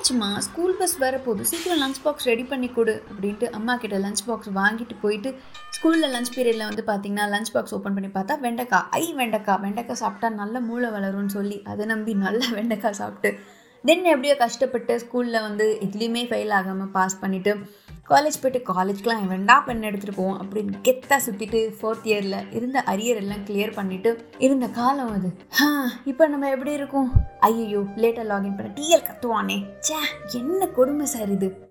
என்னாச்சுமா school bus வர போகுது. சீக்கிரம் லஞ்ச் பாக்ஸ் ரெடி பண்ணி கொடு அப்படின்ட்டு அம்மா கிட்ட லஞ்ச் பாக்ஸ் வாங்கிட்டு போயிட்டு ஸ்கூலில் லஞ்ச் பீரியடில் வந்து பார்த்தீங்கன்னா லஞ்ச் பாக்ஸ் ஓப்பன் பண்ணி பார்த்தா வெண்டைக்காய். ஐ வெண்டைக்காய். வெண்டைக்காய் சாப்பிட்டா நல்ல மூளை வளரும்னு சொல்லி அதை நம்பி நல்ல வெண்டைக்காய் சாப்பிட்டு தென் எப்படியோ கஷ்டப்பட்டு ஸ்கூலில் வந்து இதுலேயுமே ஃபெயில் ஆகாமல் பாஸ் பண்ணிவிட்டு காலேஜ் போய்ட்டு காலேஜ்க்கெலாம் வெண்டா பெண் எடுத்துகிட்டு போவோம் அப்படின்னு கெத்தாக சுற்றிட்டு ஃபோர்த் இயரில் இருந்த அரியர் எல்லாம் கிளியர் பண்ணிவிட்டு இருந்த காலம் அது. ஹா இப்போ நம்ம எப்படி இருக்கோம்? ஐயோ லேட்டாக லாகின் பண்ண டிஎல் கத்துவானே. ச்சே என்ன கொடுமை சார் இது?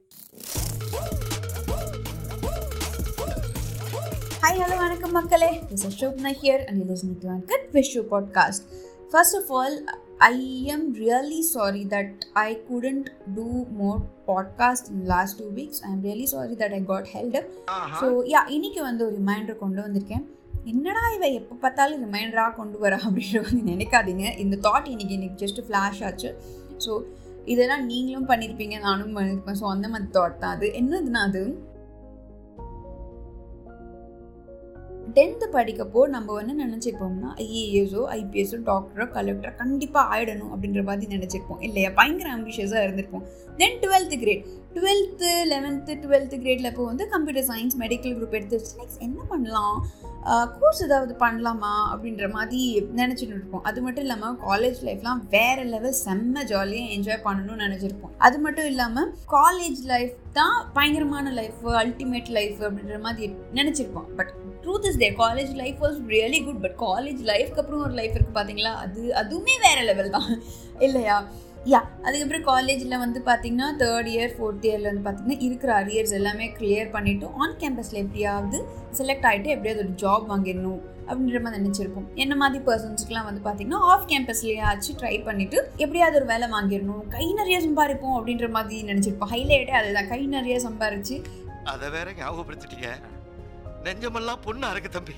ஹாய் ஹலோ வணக்கம் மக்களே. This is here and listening to cut wish you podcast first of all I am really sorry that I couldn't do more podcast in last two weeks. I am really sorry that I got held up. So yeah இன்னைக்கு வந்து ஒரு reminder கொண்டு வந்திருக்கேன். என்னடா இவ எப்போ பார்த்தாலும் ரிமைண்டராக கொண்டு வர அப்படின்ற வந்து நினைக்காதீங்க. இந்த தாட் இன்னைக்கு இன்னைக்கு ஜஸ்ட் ஃப்ளாஷ் ஆச்சு. ஸோ இதெல்லாம் நீங்களும் பண்ணியிருப்பீங்க நானும் பண்ணியிருப்பேன் ஸோ அந்த மாதிரி தாட் தான் அது. என்னதுன்னா அது? டென்த்து படிக்கப்போ நம்ம வந்து நினச்சிப்போம்னா ஐஏஎஸோ ஐபிஎஸோ டாக்டரோ கலெக்டரோ கண்டிப்பாக ஆகிடணும் அப்படின்ற மாதிரி நினச்சிருப்போம். இல்லையா? பயங்கர ஆம்பிஷியஸாக இருந்திருப்போம். Then twelfth grade twelfth eleventh twelfth கிரேடில் இப்போ வந்து கம்ப்யூட்டர் சயின்ஸ் மெடிக்கல் குரூப் எடுத்து நெக்ஸ்ட் என்ன பண்ணலாம்? கோர்ஸ் ஏதாவது பண்ணலாமா? அப்படின்ற மாதிரி நினச்சிட்டு இருப்போம். அது மட்டும் இல்லாமல் காலேஜ் லைஃப்லாம் வேறு லெவல் செம்ம ஜாலியாக என்ஜாய் பண்ணணும்னு நினச்சிருப்போம். அது மட்டும் இல்லாமல் காலேஜ் லைஃப் தான் பயங்கரமான லைஃப் அல்டிமேட் லைஃப் அப்படின்ற மாதிரி நினச்சிருப்போம். But truth is the college life was really good but college லைஃப்க்கு அப்புறம் ஒரு லைஃப் இருக்குது பார்த்தீங்களா அது அதுவுமே வேறு லெவல் தான். இல்லையா? யா அதுக்கப்புறம் காலேஜில் வந்து பார்த்தீங்கன்னா தேர்ட் இயர் ஃபோர்த் இயரில் வந்து பார்த்தீங்கன்னா இருக்கிற அரியர்ஸ் எல்லாமே கிளியர் பண்ணிவிட்டு ஆன் கேம்பஸில் எப்படியாவது செலக்ட் ஆகிட்டு எப்படியாவது ஒரு ஜாப் வாங்கிடணும் அப்படின்ற மாதிரி நினச்சிருப்போம். என்ன மாதிரி பர்சன்ஸ்க்குலாம் வந்து பார்த்தீங்கன்னா ஆஃப் கேம்பஸ்லேயே ஆச்சு ட்ரை பண்ணிவிட்டு எப்படியாவது ஒரு வேலை வாங்கிடணும் கை நிறைய சம்பாதிப்போம் அப்படின்ற மாதிரி நினச்சிருப்போம். ஹைலைட்டே அதுதான் கை நிறைய சம்பாரிச்சு. அதை வேற ஞாபகப்படுத்திட்டீங்க. நெஞ்சமெல்லாம் பொண்ணா இருக்கு தம்பி.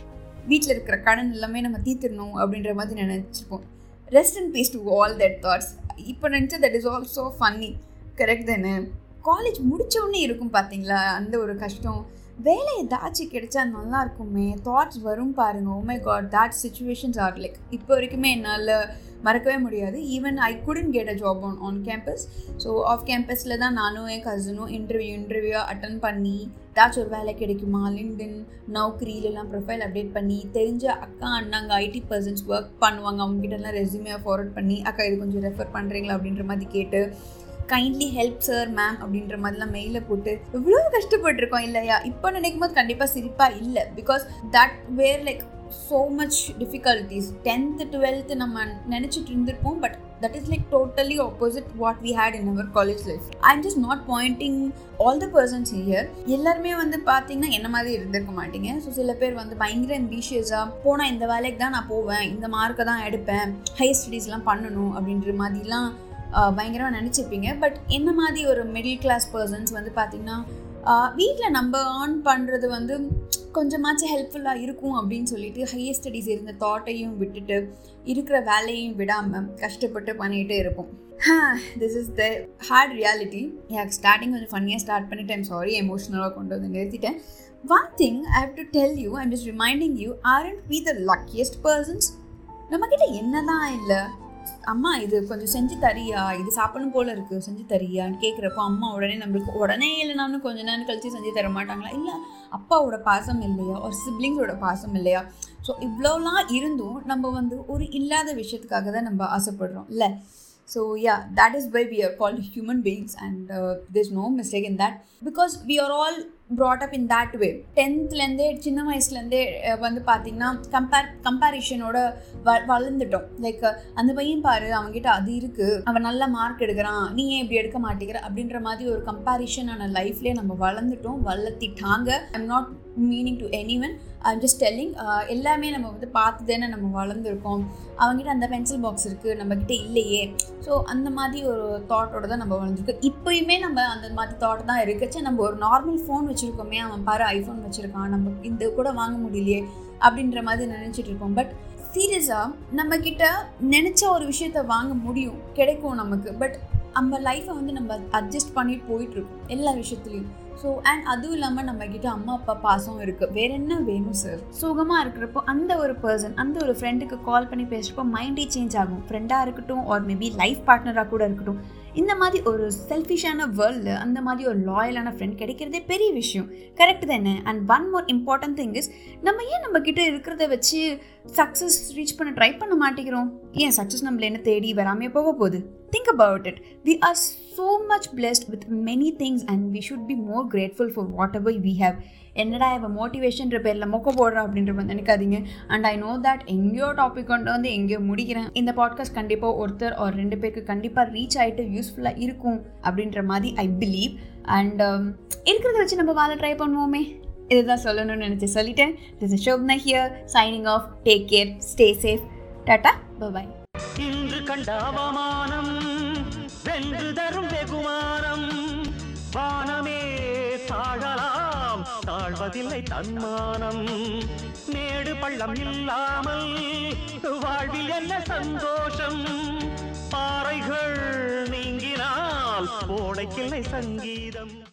வீட்டில் இருக்கிற கடன் எல்லாமே நம்ம தீர்த்திடணும் அப்படின்ற மாதிரி நினச்சிருப்போம். Rest and peace to all that thoughts இப்போ நினச்சா that is also funny correct தானே? காலேஜ் முடித்தோடனே இருக்கும் பார்த்தீங்களா அந்த ஒரு கஷ்டம். வேலை ஏதாச்சும் கிடைச்சா நல்லா இருக்குமே. தாட்ஸ் வரும் பாருங்க. Oh my god that situations are like இப்போ வரைக்குமே என்னால் மறக்கவே முடியாது. Even I couldn't get a job on on campus so off கேம்பஸில் தான் நானும் என் கசினும் இன்டர்வியூ இன்டர்வியூ அட்டன் பண்ணி ஏதாச்சும் ஒரு வேலை கிடைக்குமா? லிங்க்டின் நௌக்கரியிலலாம் ப்ரொஃபைல் அப்டேட் பண்ணி தெரிஞ்ச அக்கா அண்ணாங்க ஐடி பர்சன்ஸ் ஒர்க் பண்ணுவாங்க. அவங்ககிட்டலாம் ரெசியூமே ஃபார்வர்ட் பண்ணி அக்கா இது கொஞ்சம் ரெஃபர் பண்ணுறீங்களா அப்படின்ற மாதிரி கேட்டு கைண்ட்லி ஹெல்ப் சார் மேம் அப்படின்ற மாதிரிலாம் மெயிலில் போட்டு இவ்வளோ கஷ்டப்பட்டிருக்கோம் இல்லையா? இப்போ நினைக்கும் போது கண்டிப்பாக சிரிப்பாக இல்லை. Because that were like so much difficulties tenth twelfth நம்ம நினச்சிட்டு இருந்திருப்போம் but that is like totally opposite what we had in our college life I am just not pointing all the persons here எல்லாருமே வந்து பார்த்தீங்கன்னா என்ன மாதிரி இருந்திருக்க மாட்டீங்க. ஸோ சில பேர் வந்து பயங்கர அம்பிஷியஸாக போனால் இந்த வேலைக்கு தான் நான் போவேன் இந்த மார்க்கை தான் எடுப்பேன் ஹையர் ஸ்டடீஸ்லாம் பண்ணணும் அப்படின்ற மாதிரிலாம் பயங்கரமாக நினச்சிருப்பீங்க பட் என்ன மாதிரி ஒரு மிடில் கிளாஸ் பர்சன்ஸ் வந்து பார்த்திங்கன்னா வீட்டில் நம்ம ஏர்ன் பண்ணுறது வந்து கொஞ்சமாச்சும் ஹெல்ப்ஃபுல்லாக இருக்கும் அப்படின்னு சொல்லிட்டு ஹையர் ஸ்டடீஸ் இருந்த தாட்டையும் விட்டுட்டு இருக்கிற வேலையும் விடாமல் கஷ்டப்பட்டு பண்ணிகிட்டே இருப்போம். This is the hard reality எனக்கு ஸ்டார்டிங் கொஞ்சம் ஃபன்னியாக ஸ்டார்ட் பண்ணிட்டேன். சாரி எமோஷ்னலாக கொண்டு வந்து நிறுத்திட்டேன். One thing I have to tell you I'm just reminding you are and be the luckiest persons நம்மக்கிட்ட என்ன தான் இல்லை. அம்மா இது கொஞ்சம் செஞ்சு தரியா? இது சாப்பிடணும் போல இருக்கு. செஞ்சு தரியான்னு கேட்குறப்போ அம்மா உடனே நம்மளுக்கு உடனே இல்லைனாலும் கொஞ்ச நேரம் கழிச்சு செஞ்சு தர மாட்டாங்களா? இல்லை அப்பாவோட பாசம் இல்லையா? ஒரு சிப்ளிங்ஸோட பாசம் இல்லையா? ஸோ இவ்வளோலாம் இருந்தும் நம்ம வந்து ஒரு இல்லாத விஷயத்துக்காக தான் நம்ம ஆசைப்படுறோம் இல்லை? So yeah that is by we are called human beings and this no mistake in that because we are all brought up in that way டென்த்லேருந்தே சின்ன வயசுலேருந்தே வந்து பார்த்திங்கன்னா கம்பேர் கம்பேரிஷனோட வ வளர்ந்துட்டோம். லைக் அந்த பையன் பாரு அவங்ககிட்ட அது இருக்குது அவன் நல்ல மார்க் எடுக்கிறான். நீ ஏன் இப்படி எடுக்க மாட்டேங்கிற? அப்படின்ற மாதிரி ஒரு கம்பேரிஷனான லைஃப்லேயே நம்ம வளர்ந்துட்டோம் வளர்த்திட்டாங்க. I'm not meaning to any one I'm just telling எல்லாமே நம்ம வந்து பார்த்து தானே நம்ம வளர்ந்துருக்கோம். அவங்ககிட்ட அந்த பென்சில் பாக்ஸ் இருக்குது நம்மக்கிட்ட இல்லையே. ஸோ அந்த மாதிரி ஒரு தாட்டோட தான் நம்ம வளர்ந்துருக்கோம். இப்போயுமே நம்ம அந்த மாதிரி தாட் தான் இருக்குச்சு நம்ம ஒரு நார்மல் ஃபோன் வச்சுருக்கோமே அவன் பாரு ஐஃபோன் வச்சுருக்கான் நம்ம இந்த கூட வாங்க முடியலையே அப்படின்ற மாதிரி நினச்சிட்டு இருப்போம். பட் சீரியஸாக நம்மக்கிட்ட நினச்ச ஒரு விஷயத்த வாங்க முடியும் கிடைக்கும் நமக்கு. பட் நம்ம லைஃப்பை வந்து நம்ம அட்ஜஸ்ட் பண்ணிட்டு போயிட்டுருக்கோம் எல்லா விஷயத்துலையும். ஸோ அண்ட் அதுவும் இல்லாமல் நம்மக்கிட்ட அம்மா அப்பா பாசம் இருக்குது வேற என்ன வேணும் சார் சுகமாக இருக்கிறப்போ அந்த ஒரு பர்சன் அந்த ஒரு ஃப்ரெண்டுக்கு கால் பண்ணி பேசுகிறப்போ மைண்டே சேஞ்ச் ஆகும். ஃப்ரெண்டாக இருக்கட்டும் ஆர் மேபி லைஃப் பார்ட்னராக கூட இருக்கட்டும். இந்த மாதிரி ஒரு செல்ஃபிஷான வேர்ல்டில் அந்த மாதிரி ஒரு லாயலான ஃப்ரெண்ட் கிடைக்கிறதே பெரிய விஷயம். கரெக்ட் தானே? And one more important thing is நம்ம ஏன் நம்ம கிட்ட இருக்கிறத வச்சு சக்ஸஸ் ரீச் பண்ண ட்ரை பண்ண மாட்டேங்கிறோம்? ஏன் சக்ஸஸ் நம்மள என்ன தேடி வராமே போக போகுது? Think about it we are so much blessed with many things and we should be more grateful for what we have. என்னடா இவன் மோட்டிவேஷன்ற பேரில் மொக்க போடுறா அப்படின்ற மாதிரி நினைக்காதீங்க. அண்ட் ஐ நோ தட் எங்கேயோ டாபிக் கொண்டு வந்து எங்கேயோ முடிக்கிறேன். இந்த பாட்காஸ்ட் கண்டிப்பாக ஒருத்தர் ஒரு ரெண்டு பேருக்கு கண்டிப்பாக ரீச் ஆகிட்டு யூஸ்ஃபுல்லாக இருக்கும் அப்படின்ற மாதிரி ஐ பிலீவ் அண்ட் இருக்கிறத வச்சு நம்ம வாழ ட்ரை பண்ணுவோமே. இதுதான் சொல்லணும்னு நினச்சி சொல்லிட்டேன். This is Shobana here signing off take care stay safe tata bye இன்று கண்ட அவமானம் வென்று தரும் ஆவதில்லை தன்மானம். மேடு பள்ளம் இல்லாமல் வாழ்வில் என்ன சந்தோஷம்? பாறைகள் நீங்கினால் போடைக்கில்லை சங்கீதம்.